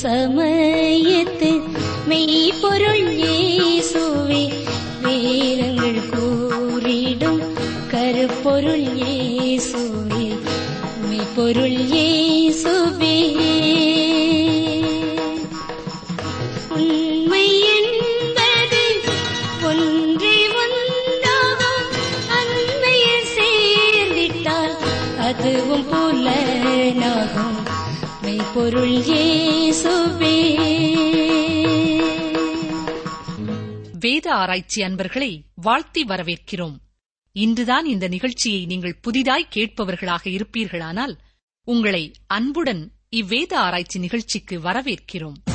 समयत् पुर ஆராய்ச்சி அன்பர்களை வாழ்த்தி வரவேற்கிறோம். இன்றுதான் இந்த நிகழ்ச்சியை நீங்கள் புதிதாய் கேட்பவர்களாக இருப்பீர்களானால் உங்களை அன்புடன் இவ்வேத ஆராய்ச்சி நிகழ்ச்சிக்கு வரவேற்கிறோம்.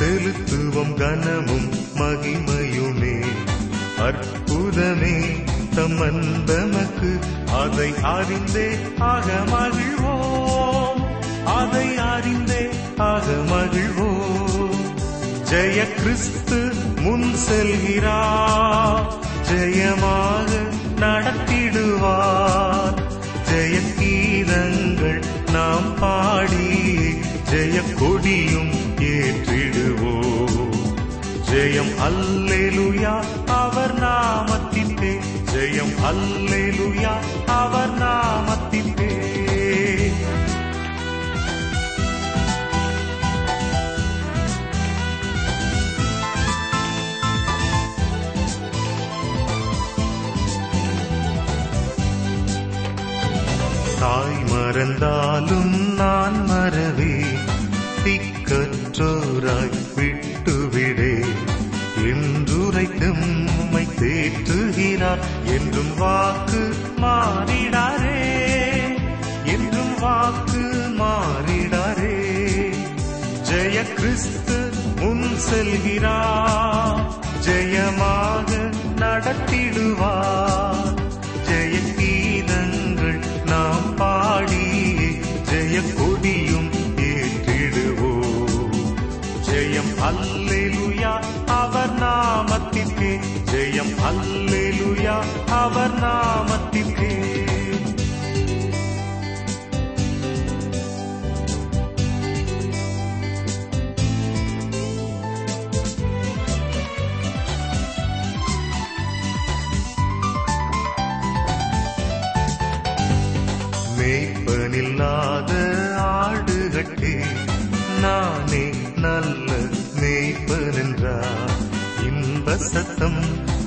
செலுத்துவோம் கனமும் மகிமையுமே. அற்புதமே தமந்தமக்கு அதை அறிந்தே ஆக மகிழ்வோம். அதை அறிந்தே ஆக மகிழ்வோம். ஜெய கிறிஸ்து முன் செல்கிறார். ஜெயமாக நடத்திடுவார். ஜெய கீதங்கள் நாம் பாடி ஜெய கொடியும் ஜெயம் அல்லேலுயா அவர் நாமத்திலே ஜெயம் அல்லேலுயா அவர் நாமத்திலே தாய் மறந்தாலும் நான் மறவே திக்கற்றோராய் தேற்றுகிறார். என்றும் வாக்கு மாறிடாரே என்றும் வாக்கு மாறிடாரே ஜெய கிறிஸ்து முன் செல்கிறார். ஜெயமாக நடத்திடுவார். ஜெய கீதங்கள் நாம் பாடி ஜெய கொடியும் ஏற்றிடுவோம். ஜெயம் அல்லேலுயா அவர் நாமத்திற்கே. ஜெயம் அல்லேலுயா அவர் நாமத்திற்கு. மேய்ப்பனில்லாத ஆடுகட்டே நானே நல்ல மேய்ப்பனென்றார் இன்ப சத்தம்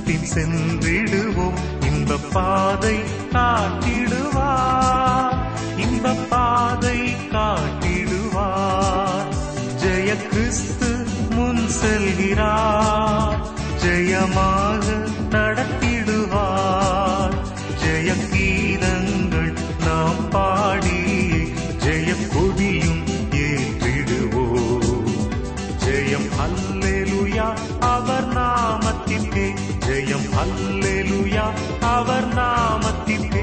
பின் சென்றிடுவோம். இந்த பாதை காட்டிடுவார். இந்த பாதை காட்டிடுவார். ஜெய கிறிஸ்து முன் செல்கிறார். ஜெயமாக நடத்த அவர் நாமத்திற்கே.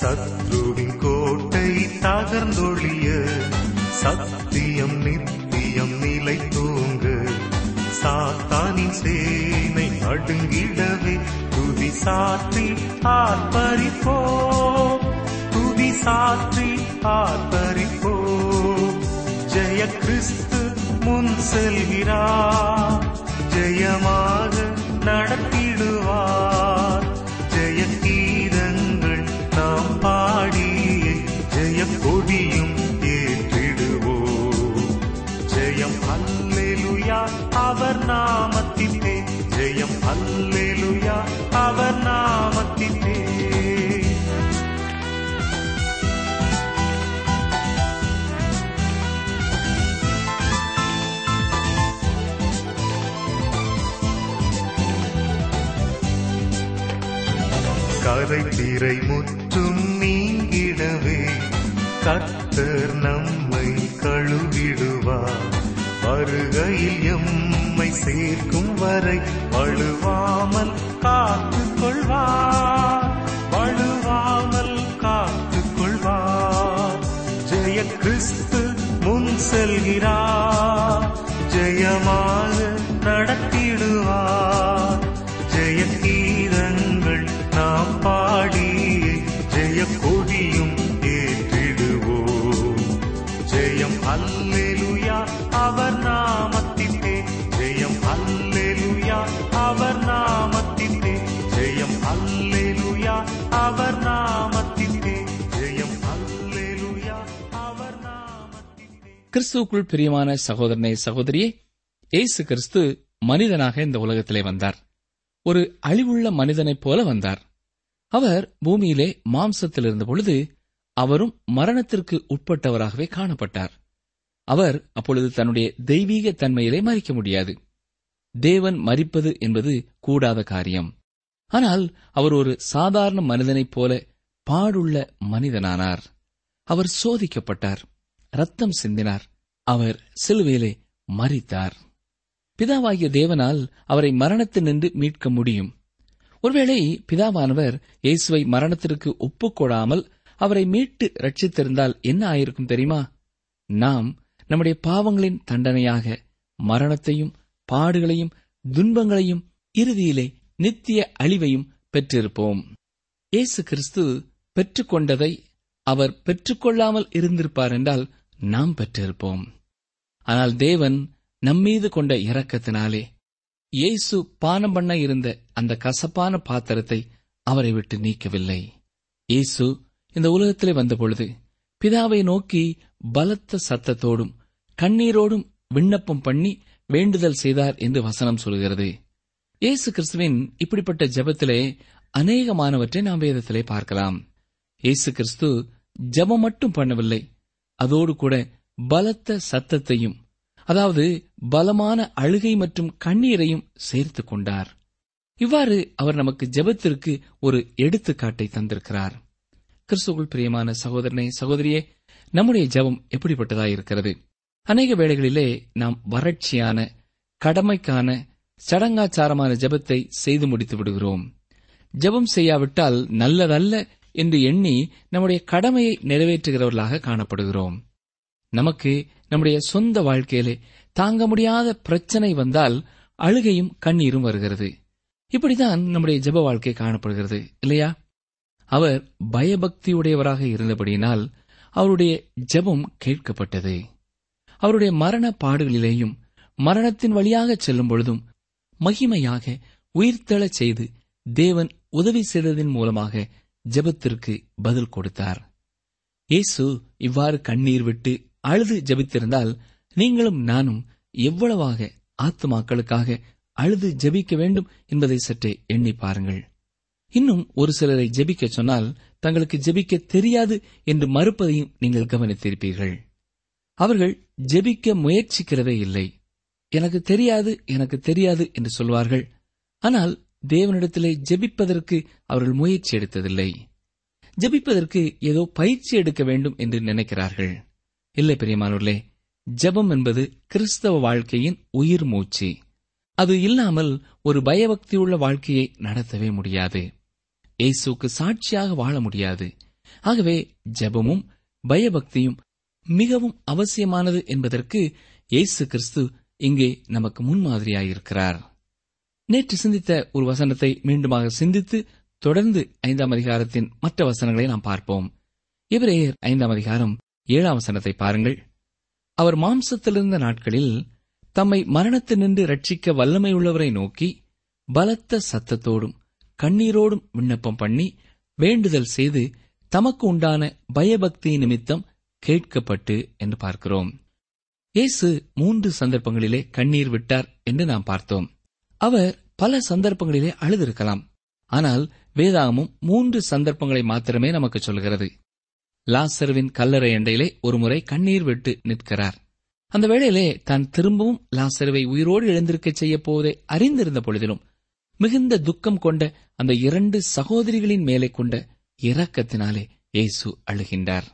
சத்ருவின் கோட்டை தகர்ந்தொழிய சத்தியம் நித்தியம் நிலை தூங்கு. சாத்தானின் சே நடுங்கிடவே துதி சாற்றி ஆர்ப்பரிப்போ? துதி சாற்றி ஆர்ப்பரிப்போ? ஜெய கிறிஸ்து முன் செல்கிறார் ஜெயமாக நடத்திடுவார். ஜெய கீதங்கள் நாம் பாடி ஜெய கொடியும் ஏற்றிடுவோம். ஜெயம் அல்லேலுயா அவர் நாமத்திலே அல்லேலுயா அவர் நாமத்திலே. கரை திரை முற்றும் நீங்கிடவே கர்த்தர் நம்மை கழுவிடுவார். வருகையில் எம் சேர்க்கும் வரை வழுவாமல் காத்துக் கொள்வார் வழுவாமல் காத்துக் கொள்வார் ஜெய கிறிஸ்து முன் செல்கிறார். கிறிஸ்துவுக்குள் பிரியமான சகோதரனே சகோதரியே இயேசு கிறிஸ்து மனிதனாக இந்த உலகத்திலே வந்தார். ஒரு அழிவுள்ள மனிதனைப் போல வந்தார். அவர் பூமியிலே மாம்சத்தில் இருந்த பொழுது அவரும் மரணத்திற்கு உட்பட்டவராகவே காணப்பட்டார். அவர் அப்பொழுது தன்னுடைய தெய்வீக தன்மையிலே மறிக்க முடியாது. தேவன் மறிப்பது என்பது கூடாத காரியம். ஆனால் அவர் ஒரு சாதாரண மனிதனைப் போல பாடுள்ள மனிதனானார். அவர் சோதிக்கப்பட்டார். ரத்தம் சிந்தினார். அவர் சிலுவையிலே மறித்தார் பிதாவாகிய தேவனால் அவரை மரணத்தினின்று மீட்க முடியும். ஒருவேளை பிதாவானவர் இயேசுவை மரணத்திற்கு ஒப்புக்கொடாமல் அவரை மீட்டு ரட்சித்திருந்தால் என்ன ஆயிருக்கும் தெரியுமா? நாம் நம்முடைய பாவங்களின் தண்டனையாக மரணத்தையும் பாடுகளையும் துன்பங்களையும் இறுதியிலே நித்திய அழிவையும் பெற்றிருப்போம். இயேசு கிறிஸ்து பெற்றுக்கொண்டதை அவர் பெற்றுக்கொள்ளாமல் இருந்திருப்பார் என்றால் நாம் பெற்றிருப்போம். ஆனால் தேவன் நம்மீது கொண்ட இரக்கத்தினாலே இயேசு பானம் பண்ண இருந்த அந்த கசப்பான பாத்திரத்தை அவரை விட்டு நீக்கவில்லை. இயேசு இந்த உலகத்திலே வந்தபொழுது பிதாவை நோக்கி பலத்த சத்தத்தோடும் கண்ணீரோடும் விண்ணப்பம் பண்ணி வேண்டுதல் செய்தார் என்று வசனம் சொல்கிறது. இயேசு கிறிஸ்துவின் இப்படிப்பட்ட ஜெபத்திலே அநேகமானவற்றை நாம் வேதத்திலே பார்க்கலாம். இயேசு கிறிஸ்து ஜெபம் மட்டும் பண்ணவில்லை அதோடு கூட பலத்த சத்தத்தையும் அதாவது பலமான அழுகை மற்றும் கண்ணீரையும் சேர்த்துக் கொண்டார். இவ்வாறு அவர் நமக்கு ஜெபத்திற்கு ஒரு எடுத்துக்காட்டை தந்திருக்கிறார். கிறிஸ்துவுக்குள் பிரியமான சகோதரனே சகோதரியே நம்முடைய ஜெபம் எப்படிப்பட்டதா இருக்கிறது? அநேக வேளைகளிலே நாம் வறட்சியான கடமைக்கான சடங்காச்சாரமான ஜெபத்தை செய்து முடித்து விடுகிறோம். ஜெபம் செய்யாவிட்டால் நல்லதல்ல என்று எண்ணி நம்முடைய கடமையை நிறைவேற்றுகிறவர்களாக காணப்படுகிறோம். நமக்கு நம்முடைய சொந்த வாழ்க்கையிலே தாங்க முடியாத பிரச்சனை வந்தால் அழுகையும் கண்ணீரும் வருகிறது. இப்படிதான் நம்முடைய ஜெப வாழ்க்கை காணப்படுகிறது இல்லையா? அவர் பயபக்தியுடையவராக இருந்தபடியினால் அவருடைய ஜெபம் கேட்கப்பட்டது. அவருடைய மரண பாடுகளிலேயும் மரணத்தின் வழியாக செல்லும் பொழுதும் மகிமையாக உயிர்த்தெழச் செய்து தேவன் உதவி செய்ததின் மூலமாக ஜெபத்திற்கு பதில் கொடுத்தார். இயேசு இவ்வாறு கண்ணீர் விட்டு அழுது ஜெபித்திருந்தால் நீங்களும் நானும் எவ்வளவாக ஆத்மாக்களுக்காக அழுது ஜெபிக்க வேண்டும் என்பதை சற்றே எண்ணி பாருங்கள். இன்னும் ஒரு சிலரை ஜெபிக்க சொன்னால் தங்களுக்கு ஜெபிக்க தெரியாது என்று மறுப்பதையும் நீங்கள் கவனித்திருப்பீர்கள். அவர்கள் ஜெபிக்க முயற்சிக்கிறதே இல்லை. எனக்கு தெரியாது எனக்கு தெரியாது என்று சொல்வார்கள். ஆனால் தேவனிடத்திலே ஜெபிப்பதற்கு அவர்கள் முயற்சி எடுத்ததில்லை. ஜெபிப்பதற்கு ஏதோ பயிற்சி எடுக்க வேண்டும் என்று நினைக்கிறார்கள். இல்லை பெரியமானூர்களே ஜெபம் என்பது கிறிஸ்தவ வாழ்க்கையின் உயிர் மூச்சு. அது இல்லாமல் ஒரு பயபக்தியுள்ள வாழ்க்கையை நடத்தவே முடியாது. இயேசுக்கு சாட்சியாக வாழ முடியாது. ஆகவே ஜெபமும் பயபக்தியும் மிகவும் அவசியமானது என்பதற்கு இயேசு கிறிஸ்து இங்கே நமக்கு முன்மாதிரியாயிருக்கிறார். நேற்று சிந்தித்த ஒரு வசனத்தை மீண்டுமாக சிந்தித்து தொடர்ந்து ஐந்தாம் அதிகாரத்தின் மற்ற வசனங்களை நாம் பார்ப்போம். இவரேயர் ஐந்தாம் அதிகாரம் ஏழாம் வசனத்தை பாருங்கள். அவர் மாம்சத்திலிருந்த நாட்களில் தம்மை மரணத்து நின்று ரட்சிக்க வல்லமையுள்ளவரை நோக்கி பலத்த சத்தத்தோடும் கண்ணீரோடும் விண்ணப்பம் பண்ணி வேண்டுதல் செய்து தமக்கு உண்டான பயபக்தி நிமித்தம் கேட்கப்பட்டு என்று பார்க்கிறோம். இயேசு மூன்று சந்தர்ப்பங்களிலே கண்ணீர் விட்டார் என்று நாம் பார்த்தோம். அவர் பல சந்தர்ப்பங்களிலே அழுதிருக்கலாம். ஆனால் வேதாகமும் மூன்று சந்தர்ப்பங்களை மாத்திரமே நமக்கு சொல்கிறது. லாசர்வின் கல்லறை எண்டையிலே ஒருமுறை கண்ணீர் விட்டு நிற்கிறார். அந்த வேளையிலே தான் திரும்பவும் லாசருவை உயிரோடு எழுந்திருக்கச் செய்ய போவதை அறிந்திருந்த பொழுதிலும் மிகுந்த துக்கம் கொண்ட அந்த இரண்டு சகோதரிகளின் மேலே கொண்ட இரக்கத்தினாலே இயேசு அழுகின்றார்.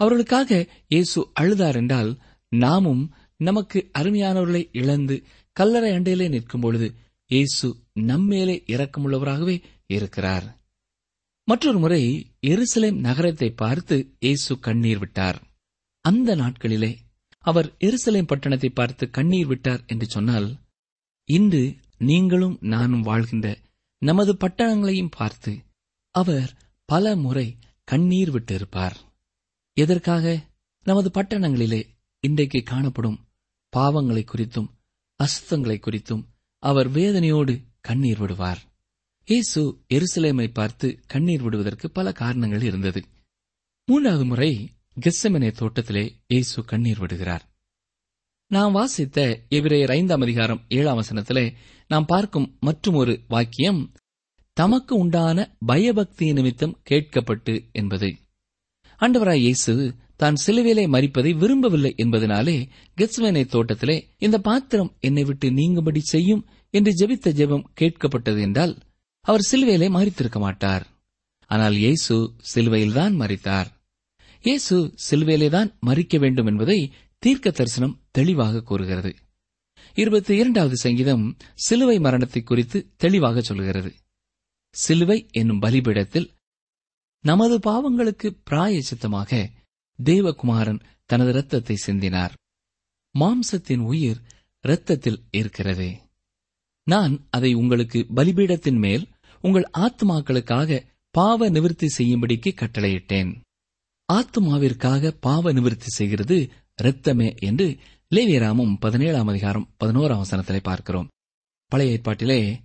அவர்களுக்காக இயேசு அழுதார் என்றால் நாமும் நமக்கு அருமையானவர்களை இழந்து கல்லறை அண்டையிலே நிற்கும் பொழுது இயேசு நம்மேலே இரக்கமுள்ளவராகவே இருக்கிறார். மற்றொரு முறை எருசலேம் நகரத்தை பார்த்து இயேசு கண்ணீர் விட்டார். அந்த நாட்களிலே அவர் எருசலேம் பட்டணத்தை பார்த்து கண்ணீர் விட்டார் என்று சொன்னால் இன்று நீங்களும் நானும் வாழ்கின்ற நமது பட்டணங்களையும் பார்த்து அவர் பல முறை கண்ணீர் விட்டிருப்பார். எதற்காக? நமது பட்டணங்களிலே இன்றைக்கு காணப்படும் பாவங்களை குறித்தும் அசுத்தங்களை குறித்தும் அவர் வேதனையோடு கண்ணீர் விடுவார். இயேசு எருசலேமை பார்த்து கண்ணீர் விடுவதற்கு பல காரணங்கள் இருந்தது. மூன்றாவது முறை கெஸ்ஸமனே தோட்டத்திலே இயேசு கண்ணீர் விடுகிறார். நாம் வாசித்த எபிரேயர் ஐந்தாம் அதிகாரம் ஏழாம் வசனத்திலே நாம் பார்க்கும் மற்றும் ஒரு வாக்கியம் தமக்கு உண்டான பயபக்தி நிமித்தம் கேட்கப்பட்டு என்பது. ஆண்டவராய் இயேசு தான் சிலுவிலே மறிப்பதை விரும்பவில்லை என்பதனாலே கெத்ஸ்வேனை தோட்டத்திலே இந்த பாத்திரம் என்னை விட்டு நீங்கும்படி செய்யும் என்று ஜெபித்த ஜெபம் கேட்கப்பட்டது என்றால் அவர் சிலுவையிலே மறித்திருக்க மாட்டார். ஆனால் இயேசு சிலுவையில்தான் மறித்தார் இயேசு சிலுவையிலேதான் மறிக்க வேண்டும் என்பதை தீர்க்க தரிசனம் தெளிவாக கூறுகிறது. இருபத்தி இரண்டாவது சங்கீதம் சிலுவை மரணத்தை குறித்து தெளிவாக சொல்கிறது. சிலுவை என்னும் பலிபீடத்தில் நமது பாவங்களுக்கு பிராயச்சித்தமாக தேவகுமாரன் தனது இரத்தத்தை சிந்தினார். மாம்சத்தின் உயிர் இரத்தத்தில் இருக்கிறதே. நான் அதை உங்களுக்கு பலிபீடத்தின் மேல் உங்கள் ஆத்மாக்களுக்காக பாவ நிவர்த்தி செய்யும்படிக்கு கட்டளையிட்டேன். ஆத்மாவிற்காக பாவ நிவர்த்தி செய்கிறது இரத்தமே என்று லேவியராமும் பதினேழாம் அதிகாரம் பதினோராம் வசனத்திலே பார்க்கிறோம். பழைய ஏற்பாட்டிலே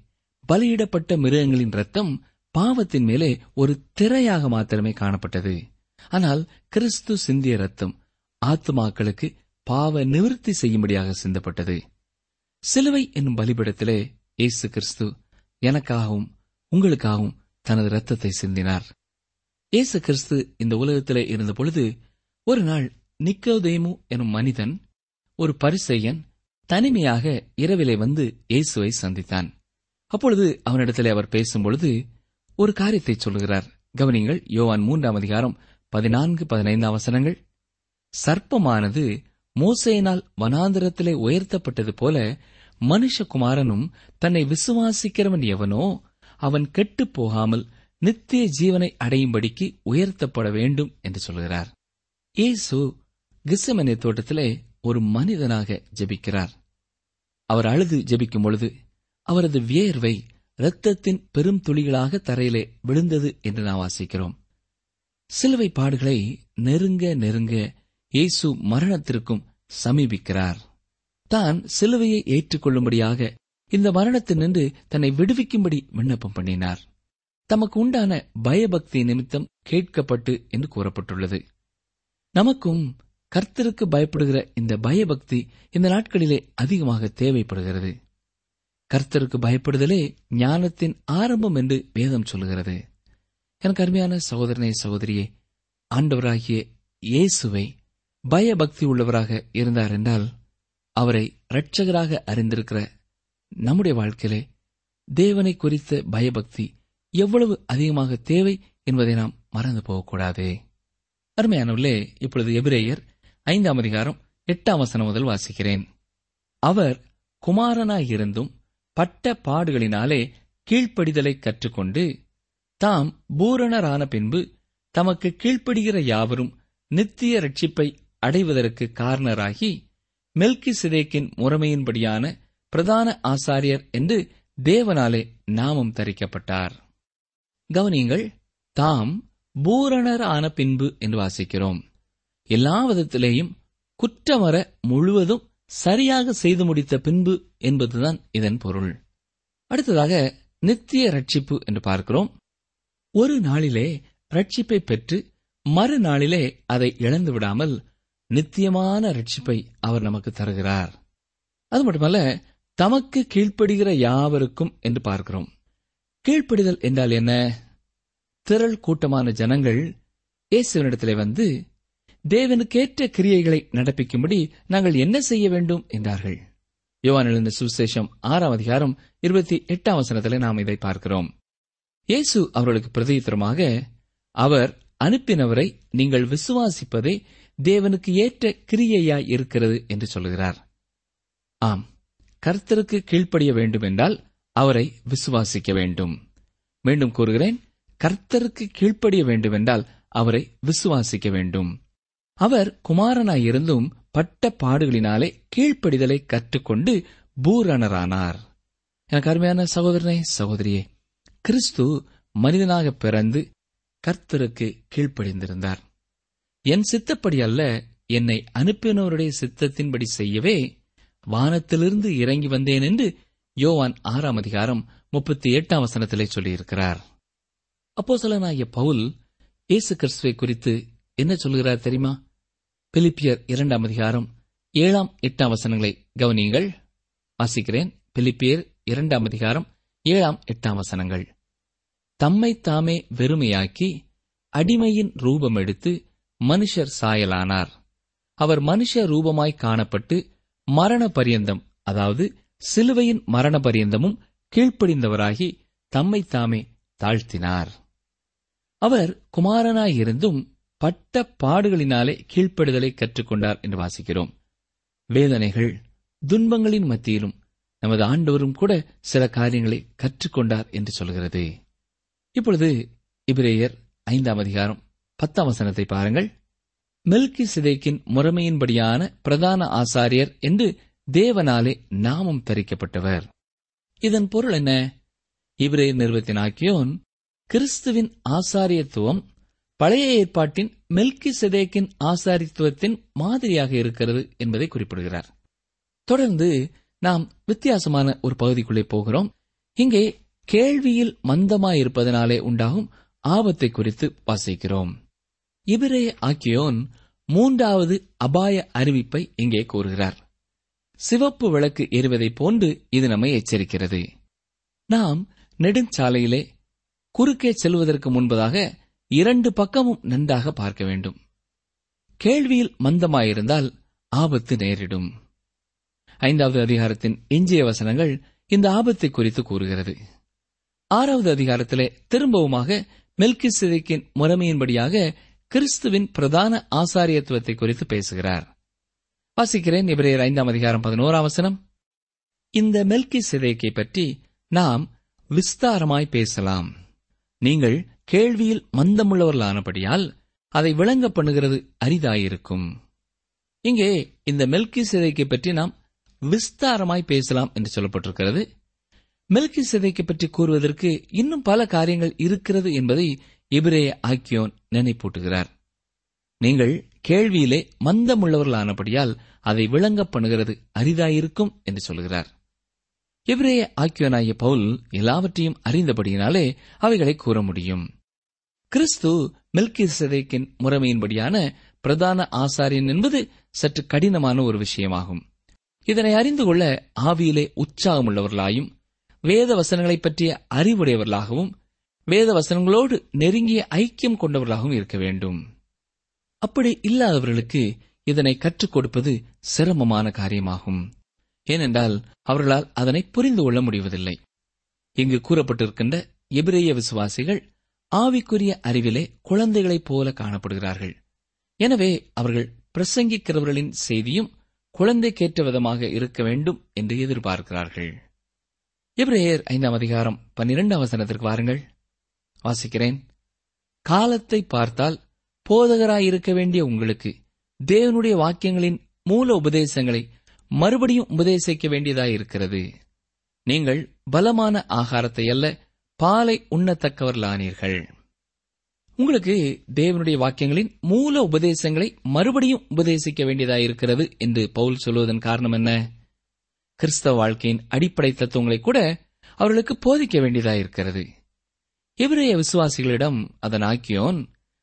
பலியிடப்பட்ட மிருகங்களின் ரத்தம் பாவத்தின் மேலே ஒரு திரையாக மாத்திரமே காணப்பட்டது. ஆனால் கிறிஸ்து சிந்திய ரத்தம் ஆத்மாக்களுக்கு பாவ நிவர்த்தி செய்யும்படியாக சிந்தப்பட்டது. சிலுவை என்னும் பலிபிடத்திலே இயேசு கிறிஸ்து எனக்காகவும் உங்களுக்காகவும் தனது ரத்தத்தை சிந்தினார். இயேசு கிறிஸ்து இந்த உலகத்திலே இருந்த பொழுது ஒரு நாள் நிக்கோதேமு எனும் மனிதன் ஒரு பரிசெயன் தனிமையாக இரவிலே வந்து இயேசுவை சந்தித்தான். அப்பொழுது அவனிடத்திலே அவர் பேசும்பொழுது ஒரு காரியத்தை சொல்லுகிறார். கவனிங்கள் யோவான் மூன்றாம் அதிகாரம் பதினான்கு பதினைந்து அவசரங்கள். சர்ப்பமானது மோசையினால் வனாந்திரத்திலே உயர்த்தப்பட்டது போல மனுஷகுமாரனும் தன்னை விசுவாசிக்கிறவன் எவனோ அவன் கெட்டுப் போகாமல் நித்திய ஜீவனை அடையும்படிக்கு உயர்த்தப்பட வேண்டும் என்று சொல்கிறார். இயேசு கிசமனை தோட்டத்திலே ஒரு மனிதனாக ஜெபிக்கிறார். அவர் அழுது ஜெபிக்கும் பொழுது அவரது வியர்வை இரத்தத்தின் பெரும் துளிகளாக தரையிலே விழுந்தது என்று நாம் வாசிக்கிறோம். சிலுவை பாடுகளை நெருங்க நெருங்க இயேசு மரணத்திற்கும் சமீபிக்கிறார். தான் சிலுவையை ஏற்றுக்கொள்ளும்படியாக இந்த மரணத்தினின்று தன்னை விடுவிக்கும்படி விண்ணப்பம் பண்ணினார். தமக்கு உண்டான பயபக்தி நிமித்தம் கேட்கப்பட்டு என்று கூறப்பட்டுள்ளது. நமக்கும் கர்த்தருக்கு பயப்படுகிற இந்த பயபக்தி இந்த நாட்களிலே அதிகமாக தேவைப்படுகிறது. கர்த்தருக்கு பயப்படுதலே ஞானத்தின் ஆரம்பம் என்று வேதம் சொல்கிறது. எனக்கு அருமையான சகோதரனே சகோதரியே ஆண்டவராகிய இயேசுவை பயபக்தி உள்ளவராக இருந்தார் என்றால் அவரை இரட்சகராக அறிந்திருக்கிற நம்முடைய வாழ்க்கையிலே தேவனை குறித்த பயபக்தி எவ்வளவு அதிகமாக தேவை என்பதை நாம் மறந்து போகக்கூடாது. அருமையானவர்களே இப்பொழுது எபிரேயர் ஐந்தாம் அதிகாரம் எட்டாம் வசனம் முதல் வாசிக்கிறேன். அவர் குமாரனாயிருந்தும் பட்ட பாடுகளினாலே கீழ்ப்படிதலை கற்றுக்கொண்டு தாம் பூரணரான பின்பு தமக்கு கீழ்ப்படுகிற யாவரும் நித்திய ரட்சிப்பை அடைவதற்கு காரணராகி மெல்கி சிதேக்கின் முறைமையின்படியான பிரதான ஆசாரியர் என்று தேவனாலே நாமம் தரிக்கப்பட்டார். கவனியங்கள் தாம் பூரணர் ஆன பின்பு என்று வாசிக்கிறோம். எல்லா விதத்திலேயும் குற்றமர முழுவதும் சரியாக செய்து முடித்த பின்பு என்பதுதான் இதன் பொருள். அடுத்ததாக நித்திய ரட்சிப்பு என்று பார்க்கிறோம். ஒரு நாளிலே ரட்சிப்பை பெற்று மறுநாளிலே அதை இழந்து விடாமல் நித்தியமான ரட்சிப்பை அவர் நமக்கு தருகிறார். அது மட்டுமல்ல தமக்கு கீழ்ப்படுகிற யாவருக்கும் என்று பார்க்கிறோம். கீழ்ப்படிதல் என்றால் என்ன? திரள் கூட்டமான ஜனங்கள் இயேசுவனிடத்திலே வந்து தேவனுக்கேற்ற கிரியைகளை நடப்பிக்கும்படி நாங்கள் என்ன செய்ய வேண்டும்? என்றார்கள். யோவான் எழுந்த சுவிசேஷம் ஆறாம் அதிகாரம் இருபத்தி எட்டாம் வசனத்திலே நாம் இதை பார்க்கிறோம். இயேசு அவர்களுக்கு பிரதியுத்தரமாக அவர் அனுப்பினவரை நீங்கள் விசுவாசிப்பதே தேவனுக்கு ஏற்ற கிரியையாய் இருக்கிறது என்று சொல்கிறார் ஆம் கர்த்தருக்கு கீழ்ப்படிய வேண்டும் என்றால் அவரை விசுவாசிக்க வேண்டும். மீண்டும் கூறுகிறேன் கர்த்தருக்கு கீழ்ப்படிய வேண்டும் என்றால் அவரை விசுவாசிக்க வேண்டும். அவர் குமாரனாயிருந்தும் பட்ட பாடுகளினாலே கீழ்ப்படிதலை கற்றுக்கொண்டு பூரணரானார். எனக்கு அருமையான சகோதரனே சகோதரியே கிறிஸ்து மனிதனாக பிறந்து கர்த்தருக்கு கீழ்ப்படிந்திருந்தார். என் சித்தப்படி அல்ல என்னை அனுப்பினவருடைய சித்தத்தின்படி செய்யவே வானத்திலிருந்து இறங்கி வந்தேன் என்று யோவான் ஆறாம் அதிகாரம் முப்பத்தி எட்டாம் வசனத்திலே சொல்லியிருக்கிறார். அப்போ சொல்லனாகிய பவுல் இயேசு கிறிஸ்துவை குறித்து என்ன சொல்கிறார் தெரியுமா? பிலிப்பியர் இரண்டாம் அதிகாரம் ஏழாம் எட்டாம் வசனங்களை கவனியுங்கள். வாசிக்கிறேன். பிலிப்பியர் இரண்டாம் அதிகாரம் ஏழாம் எட்டாம் வசனங்கள். தம்மை தாமே வெறுமையாக்கி அடிமையின் ரூபம் எடுத்து மனுஷர் சாயலானார். அவர் மனுஷ ரூபமாய் காணப்பட்டு மரண பரியந்தம் அதாவது சிலுவையின் மரண பரியந்தமும் கீழ்ப்படிந்தவராகி தம்மை தாமே தாழ்த்தினார். அவர் குமாரனாயிருந்தும் பட்ட பாடுகளினாலே கீழ்ப்படுதலை கற்றுக்கொண்டார் என்று வாசிக்கிறோம். வேதனைகள் துன்பங்களின் மத்தியிலும் நமது ஆண்டவரும் கூட சில காரியங்களை கற்றுக்கொண்டார் என்று சொல்கிறது. இப்பொழுது இபிரேயர் ஐந்தாம் அதிகாரம் பத்தாம் வசனத்தை பாருங்கள். மெல்கி சிதைக்கின் முறைமையின்படியான பிரதான ஆசாரியர் என்று தேவனாலே நாமம் தரிக்கப்பட்டவர். இதன் பொருள் என்ன? இபிரேயர் நிறுவத்தின் ஆக்கியோன் கிறிஸ்துவின் ஆசாரியத்துவம் பழைய ஏற்பாட்டின் மெல்கி சிதேக்கின் ஆசாரித்துவத்தின் மாதிரியாக இருக்கிறது என்பதை குறிப்பிடுகிறார். தொடர்ந்து நாம் வித்தியாசமான ஒரு பகுதிக்குள்ளே போகிறோம். இங்கே கேள்வியில் மந்தமாயிருப்பதனாலே உண்டாகும் ஆபத்தை குறித்து வாசிக்கிறோம். இவரே ஆக்கியோன் மூன்றாவது அபாய அறிவிப்பை இங்கே கூறுகிறார். சிவப்பு விளக்கு எறிவதைப் போன்று இது நம்மை எச்சரிக்கிறது. நாம் நெடுஞ்சாலையிலே குறுக்கே செல்வதற்கு முன்பதாக இரண்டு பக்கமும் நன்றாக பார்க்க வேண்டும். கேள்வியில் மந்தமாயிருந்தால் ஆபத்து நேரிடும். ஐந்தாவது அதிகாரத்தின் எஞ்சிய வசனங்கள் இந்த ஆபத்தை குறித்து கூறுகிறது. ஆறாவது அதிகாரத்திலே திரும்பவுமாக மெல்கி சிதைக்கின் முறைமையின்படியாக கிறிஸ்துவின் பிரதான ஆசாரியத்துவத்தை குறித்து பேசுகிறார். வாசிக்கிறேன் இவரையர் ஐந்தாம் அதிகாரம் பதினோராம் வசனம். இந்த மெல்கி சிதைக்கை பற்றி நாம் விஸ்தாரமாய் பேசலாம். நீங்கள் கேள்வியில் மந்தமுள்ளவர்களானபடியால் அதை விளங்க பண்ணுகிறது அரிதாயிருக்கும். இங்கே இந்த மெல்கி சிதைக்கை பற்றி நாம் விஸ்தாரமாய் பேசலாம் என்று சொல்லப்பட்டிருக்கிறது. மெல்கி சிதைக்கு பற்றி கூறுவதற்கு இன்னும் பல காரியங்கள் இருக்கிறது என்பதை இபிரேய ஆக்கியோன் நினைப்பூட்டுகிறார். நீங்கள் கேள்வியிலே மந்தமுள்ளவர்களானபடியால் அதை விளங்க பண்ணுகிறது அரிதாயிருக்கும் என்று சொல்கிறார். எபிரேய ஆக்கியோனாகிய பவுல் எல்லாவற்றையும் அறிந்தபடியினாலே அவைகளை கூற முடியும். கிறிஸ்து மில்கி சிதைக்கின் முறைமையின்படியான பிரதான ஆசாரியன் என்பது சற்று கடினமான ஒரு விஷயமாகும். இதனை அறிந்து கொள்ள ஆவியிலே உற்சாகமுள்ளவர்களாயும் வேத வசனங்களைப் பற்றிய அறிவுடையவர்களாகவும் வேத வசனங்களோடு நெருங்கிய ஐக்கியம் கொண்டவர்களாகவும் இருக்க வேண்டும். அப்படி இல்லாதவர்களுக்கு இதனை கற்றுக் கொடுப்பது சிரமமான காரியமாகும். ஏனென்றால் அவர்களால் அதனை புரிந்து கொள்ள முடிவதில்லை. இங்கு கூறப்பட்டிருக்கின்ற எபிரேய விசுவாசிகள் ஆவிக்குரிய அறிவிலே குழந்தைகளைப் போல காணப்படுகிறார்கள். எனவே அவர்கள் பிரசங்கிக்கிறவர்களின் செய்தியும் குழந்தைக்கேற்ற விதமாக இருக்க வேண்டும் என்று எதிர்பார்க்கிறார்கள். எபிரேயர் ஐந்தாம் அதிகாரம் பன்னிரெண்டாம் வசனத்திற்கு வாருங்கள். வாசிக்கிறேன். காலத்தை பார்த்தால் போதகராயிருக்க வேண்டிய உங்களுக்கு தேவனுடைய வாக்கியங்களின் மூல உபதேசங்களை மறுபடியும் உபதேசிக்க வேண்டியதாயிருக்கிறது. நீங்கள் பலமான ஆகாரத்தை அல்ல பாலை உண்ணத்தக்கவர்களானீர்கள். உங்களுக்கு தேவனுடைய வாக்கியங்களின் மூல உபதேசங்களை மறுபடியும் உபதேசிக்க வேண்டியதாயிருக்கிறது என்று பவுல் சொல்வதன் காரணம் என்ன? கிறிஸ்தவ வாழ்க்கையின் அடிப்படை தத்துவங்களை கூட அவர்களுக்கு போதிக்க வேண்டியதாயிருக்கிறது. எபிரேய விசுவாசிகளிடம் அதன் ஆக்கியோன்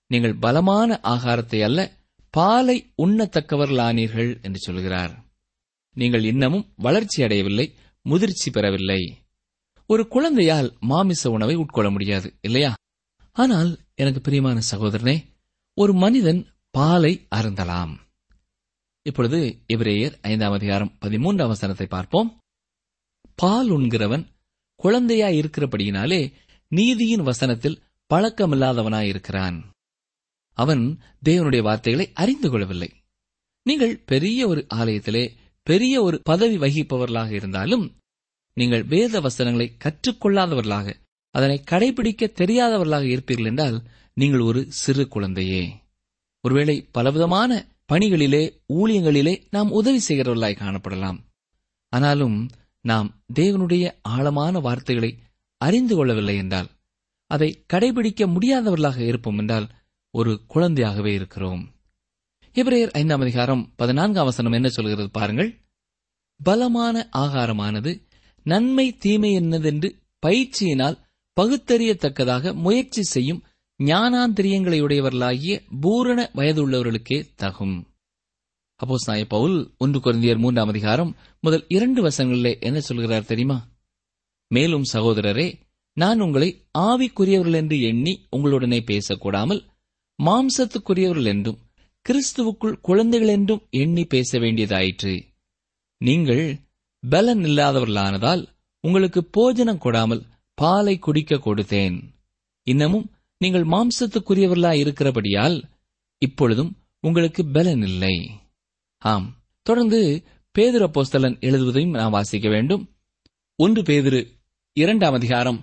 நீங்கள் பலமான ஆகாரத்தை அல்ல பாலை உண்ணத்தக்கவர்களானீர்கள் என்று சொல்கிறார். நீங்கள் இன்னமும் வளர்ச்சி அடையவில்லை முதிர்ச்சி பெறவில்லை. ஒரு குழந்தையால் மாமிச உணவை உட்கொள்ள முடியாது இல்லையா? ஆனால் எனக்கு பிரியமான சகோதரனே ஒரு மனிதன் பாலை அருந்தலாம். இப்பொழுது எபிரேயர் ஐந்தாம் அதிகாரம் பதிமூன்றாம் வசனத்தை பார்ப்போம். பால் உண்கிறவன் குழந்தையா இருக்கிறபடியினாலே நீதியின் வசனத்தில் பழக்கமில்லாதவனாயிருக்கிறான். அவன் தேவனுடைய வார்த்தைகளை அறிந்து கொள்ளவில்லை. நீங்கள் பெரிய ஒரு ஆலயத்திலே பெரிய ஒரு பதவி வகிப்பவர்களாக இருந்தாலும் நீங்கள் வேத வசனங்களை கற்றுக்கொள்ளாதவர்களாக அதனை கடைபிடிக்க தெரியாதவர்களாக இருப்பீர்கள் என்றால் நீங்கள் ஒரு சிறு குழந்தையே. ஒருவேளை பலவிதமான பணிகளிலே ஊழியங்களிலே நாம் உதவி செய்கிறவர்களாய் காணப்படலாம். ஆனாலும் நாம் தேவனுடைய ஆழமான வார்த்தைகளை அறிந்து கொள்ளவில்லை என்றால் அதை கடைபிடிக்க முடியாதவர்களாக இருப்போம் என்றால் ஒரு குழந்தையாகவே இருக்கிறோம். இவரையர் ஐந்தாம் அதிகாரம் பதினான்காம் வசனம் என்ன சொல்கிறது பாருங்கள். பலமான ஆகாரமானது நன்மை தீமை என்னதென்று பயிற்சியினால் பகுத்தறியத்தக்கதாக முயற்சி செய்யும் ஞானாந்திரியங்களையுடையவர்களாகிய பூரண வயதுள்ளவர்களுக்கே தகும். அப்போ சாய பவுல் ஒன்று குழந்தையர் மூன்றாம் அதிகாரம் முதல் இரண்டு வசங்களிலே என்ன சொல்கிறார் தெரியுமா? மேலும் சகோதரரே நான் உங்களை ஆவிக்குரியவர்கள் என்று எண்ணி உங்களுடனே பேசக்கூடாமல் மாம்சத்துக்குரியவர்கள் என்றும் கிறிஸ்துவுக்குள் குழந்தைகள் என்றும் எண்ணி பேச வேண்டியதாயிற்று நீங்கள் பலன் இல்லாதவர்களானதால் உங்களுக்கு போஜனம் கொடாமல் பாலை குடிக்க கொடுத்தேன். இன்னமும் நீங்கள் மாம்சத்துக்குரியவர்களாய் இருக்கிறபடியால் இப்பொழுதும் உங்களுக்கு பலன் இல்லை ஆம் தொடர்ந்து பேதுர போஸ்தலன் எழுதுவதையும் நாம் வாசிக்க வேண்டும். ஒன்று பேதுரு இரண்டாம் அதிகாரம்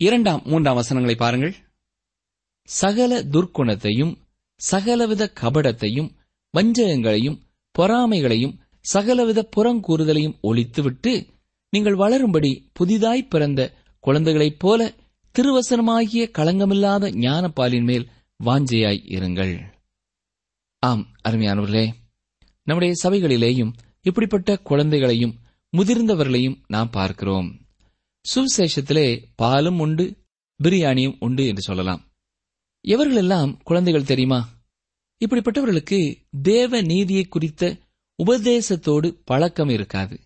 இரண்டாம் மூன்றாம் வசனங்களை பாருங்கள். சகல துர்க்குணத்தையும் சகலவித கபடத்தையும் வஞ்சகங்களையும் பொறாமைகளையும் சகலவித புறங்கூறுதலையும் ஒழித்துவிட்டு நீங்கள் வளரும்படி புதிதாய் பிறந்த குழந்தைகளைப் போல திருவசனமாகிய களங்கமில்லாத ஞானப்பாலின் மேல் வாஞ்சையாய் இருங்கள். ஆம் அருமையானவர்களே நம்முடைய சபைகளிலேயும் இப்படிப்பட்ட குழந்தைகளையும் முதிர்ந்தவர்களையும் நாம் பார்க்கிறோம். சுவிசேஷத்திலே பாலும் உண்டு பிரியாணியும் உண்டு என்று சொல்லலாம். எவர்களெல்லாம் குழந்தைகள் தெரியுமா? இப்படிப்பட்டவர்களுக்கு தேவ நீதியை குறித்த உபதேசத்தோடு பழக்கம் இருக்காது.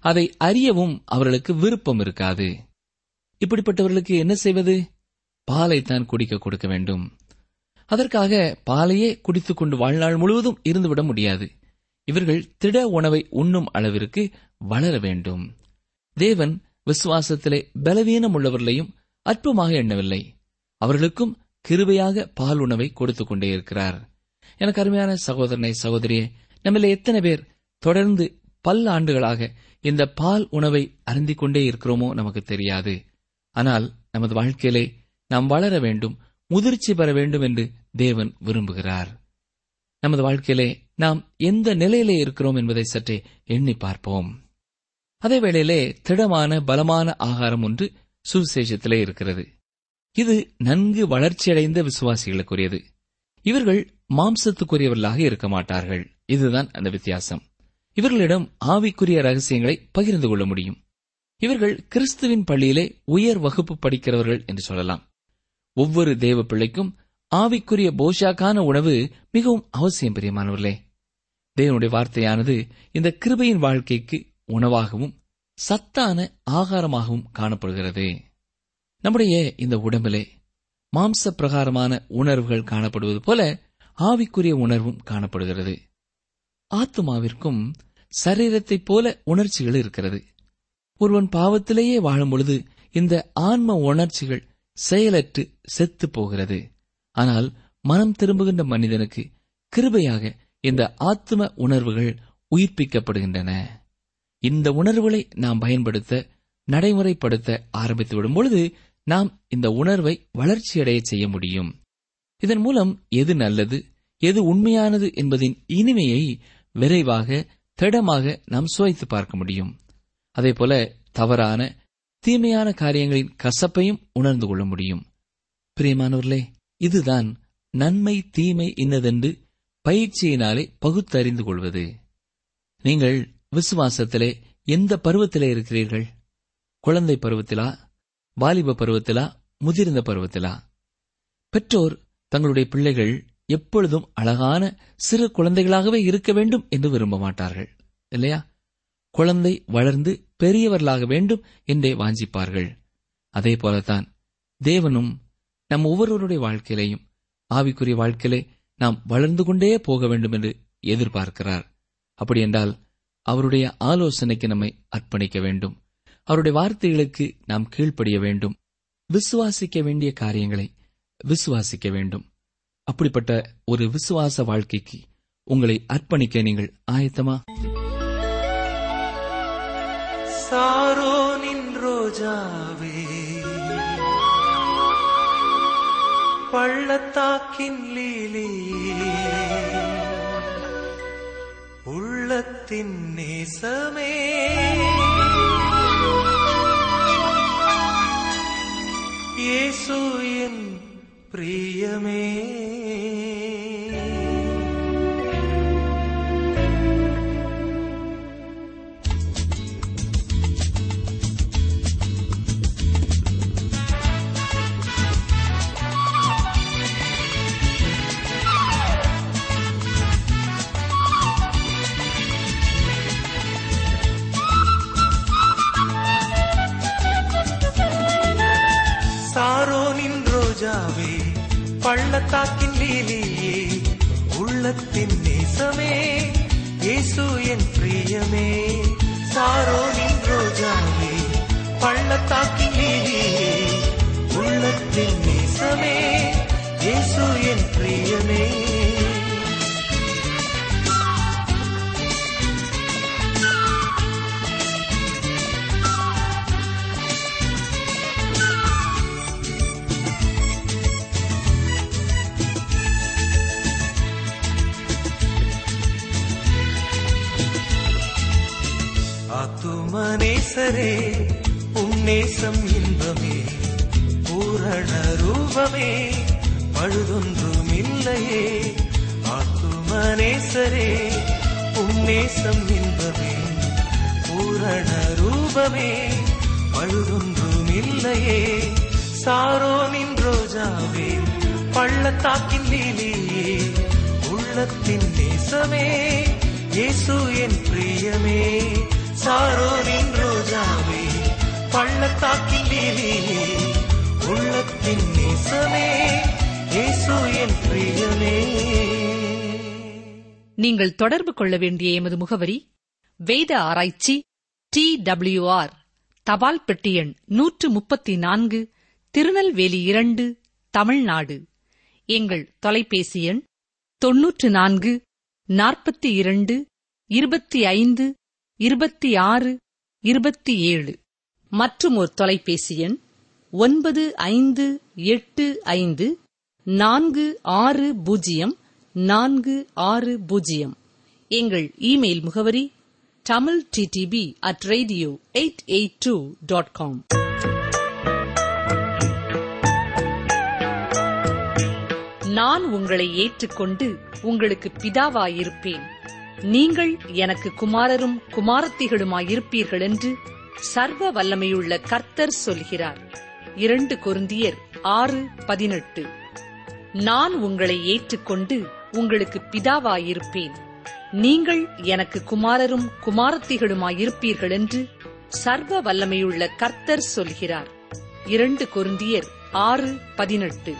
அதை அறியவும் அவர்களுக்கு விருப்பம் இருக்காது. இப்படிப்பட்டவர்களுக்கு என்ன செய்வது? பாலைத்தான் குடிக்க கொடுக்க வேண்டும். அதற்காக பாலையே குடித்துக் கொண்டு வாழ்நாள் முழுவதும் இருந்துவிட முடியாது. இவர்கள் திட உணவை உண்ணும் அளவிற்கு வளர வேண்டும். தேவன் விசுவாசத்திலே பலவீனம் உள்ளவர்களையும் அற்பமாக எண்ணவில்லை. அவர்களுக்கும் கிருபையாக பால் உணவை கொடுத்துக் கொண்டே இருக்கிறார். எனக்கு அருமையான சகோதரனை சகோதரியே நம்மள எத்தனை பேர் தொடர்ந்து பல ஆண்டுகளாக இந்த பால் உணவை அருந்திக் கொண்டே இருக்கிறோமோ நமக்கு தெரியாது. ஆனால் நமது வாழ்க்கையிலே நாம் வளர வேண்டும் முதிர்ச்சி பெற வேண்டும் என்று தேவன் விரும்புகிறார். நமது வாழ்க்கையிலே நாம் எந்த நிலையிலே இருக்கிறோம் என்பதை சற்றே எண்ணி பார்ப்போம். அதே வேளையிலே திடமான பலமான ஆகாரம் ஒன்று சுவிசேஷத்திலே இருக்கிறது. இது நன்கு வளர்ச்சியடைந்த விசுவாசிகளுக்குரியது. இவர்கள் மாம்சத்துக்குரியவர்களாக இருக்க மாட்டார்கள். இதுதான் அந்த வித்தியாசம். இவர்களிடம் ஆவிக்குரிய ரகசியங்களை பகிர்ந்து கொள்ள முடியும். இவர்கள் கிறிஸ்துவின் பள்ளியிலே உயர் வகுப்பு படிக்கிறவர்கள் என்று சொல்லலாம். ஒவ்வொரு தேவ பிள்ளைக்கும் ஆவிக்குரிய போஷாக்கான உணவு மிகவும் அவசியம் பிரியமானவர்களே. தேவனுடைய வார்த்தையானது இந்த கிருபையின் வாழ்க்கைக்கு உணவாகவும் சத்தான ஆகாரமாகவும் காணப்படுகிறது. நம்முடைய இந்த உடம்பிலே மாம்ச பிரகாரமான உணர்வுகள் காணப்படுவது போல ஆவிக்குரிய உணர்வும் காணப்படுகிறது. ஆத்மாவிற்கும் சரீரத்தைப் போல உணர்ச்சிகள் இருக்கிறது. ஒருவன் பாவத்திலேயே வாழும் பொழுது இந்த ஆன்ம உணர்ச்சிகள் செயலற்று செத்து போகிறது. ஆனால் மனம் திரும்புகின்ற மனிதனுக்கு கிருபையாக இந்த ஆத்ம உணர்வுகள் உயிர்ப்பிக்கப்படுகின்றன. இந்த உணர்வுகளை நாம் பயன்படுத்த நடைமுறைப்படுத்த ஆரம்பித்து விடும் பொழுது நாம் இந்த உணர்வை வளர்ச்சியடைய செய்ய முடியும். இதன் மூலம் எது நல்லது எது உண்மையானது என்பதின் இனிமையை விரைவாக திடமாக நாம் சுவைத்து பார்க்க முடியும். அதேபோல தவறான தீமையான காரியங்களின் கசப்பையும் உணர்ந்து கொள்ள முடியும். பிரியமானவர்களே இதுதான் நன்மை தீமை இன்னதென்று பயிற்சியினாலே பகுத்தறிந்து கொள்வது. நீங்கள் விசுவாசத்திலே எந்த பருவத்திலே இருக்கிறீர்கள்? குழந்தை பருவத்திலா? வாலிப பருவத்திலா? முதிர்ந்த பருவத்திலா? பெற்றோர் தங்களுடைய பிள்ளைகள் எப்பொழுதும் அழகான சிறு குழந்தைகளாகவே இருக்க வேண்டும் என்று விரும்ப மாட்டார்கள் இல்லையா? குழந்தை வளர்ந்து பெரியவர்களாக வேண்டும் என்றே வாஞ்சிப்பார்கள். அதே போலத்தான் தேவனும் நம் ஒவ்வொருவருடைய வாழ்க்கையிலையும் ஆவிக்குரிய வாழ்க்கையிலே நாம் வளர்ந்து கொண்டே போக வேண்டும் என்று எதிர்பார்க்கிறார். அப்படி என்றால் அவருடைய ஆலோசனைக்கு நம்மை அர்ப்பணிக்க வேண்டும். அவருடைய வார்த்தைகளுக்கு நாம் கீழ்ப்படிய வேண்டும். விசுவாசிக்க வேண்டிய காரியங்களை விசுவாசிக்க வேண்டும். அப்படிப்பட்ட ஒரு விசுவாச வாழ்க்கைக்கு உங்களை அர்ப்பணிக்க நீங்கள் ஆயத்தமா? சாரோனின் ரோஜாவே. பள்ளத்தாக்கின் லீலி. உள்ளத்தின் நேசமே. இயேசுயின் பிரியமே. ரோஜாவே பள்ளத்தாக்கின் லீலியே உள்ளத்தின் நேசமே இயேசு என் பிரியமே. சாரோனின் ரோஜாவே பள்ளத்தாக்கின் லீலியே உள்ளத்தின் நேசமே. நேசரே உன்னேசம் இன்பமே பூரண ரூபமே பழுதொன்றும் இல்லையே ஆத்துமனேசரே உன்னேசம் இன்பமே பூரண ரூபமே பழுதொன்றும் இல்லையே சாரோனின் ரோஜாவே பள்ளத்தாக்கின் லீலியே உள்ளத்தின் நேசமே இயேசு என் பிரியமே. சாரோரின் ரோஜாவே பள்ளத்தாக்கில் லீலியே உள்ளத்தின் நேசமே இயேசு என் பிரியமே. நீங்கள் தொடர்பு கொள்ள வேண்டிய எமது முகவரி வேத ஆராய்ச்சி டி டபிள்யூ ஆர் தபால் பெட்டி எண் நூற்று முப்பத்தி நான்கு திருநெல்வேலி இரண்டு தமிழ்நாடு. எங்கள் தொலைபேசி எண் தொன்னூற்று நான்கு நாற்பத்தி இரண்டு இருபத்தி ஐந்து இருபத்தி ஆறு இருபத்தி ஏழு மற்றும் ஒரு தொலைபேசி எண் ஒன்பது ஐந்து எட்டு ஐந்து நான்கு ஆறு பூஜ்ஜியம் நான்கு ஆறு பூஜ்ஜியம். எங்கள் இமெயில் முகவரி Tamil DTP at radio eight eight two dot com நான் உங்களை ஏற்றுக்கொண்டு உங்களுக்கு பிதாவாயிருப்பேன். நீங்கள் எனக்கு குமாரரும் குமாரத்திகளுமாயிருப்பீர்கள் என்று சர்வ வல்லமையுள்ள கர்த்தர் சொல்கிறார். இரண்டு கொருந்தியர் ஆறு பதினெட்டு. நான் உங்களை ஏற்றுக்கொண்டு உங்களுக்கு பிதாவாயிருப்பேன். நீங்கள் எனக்கு குமாரரும் குமாரத்திகளுமாயிருப்பீர்கள் என்று சர்வ வல்லமையுள்ள கர்த்தர் சொல்கிறார். இரண்டு கொருந்தியர் ஆறு பதினெட்டு.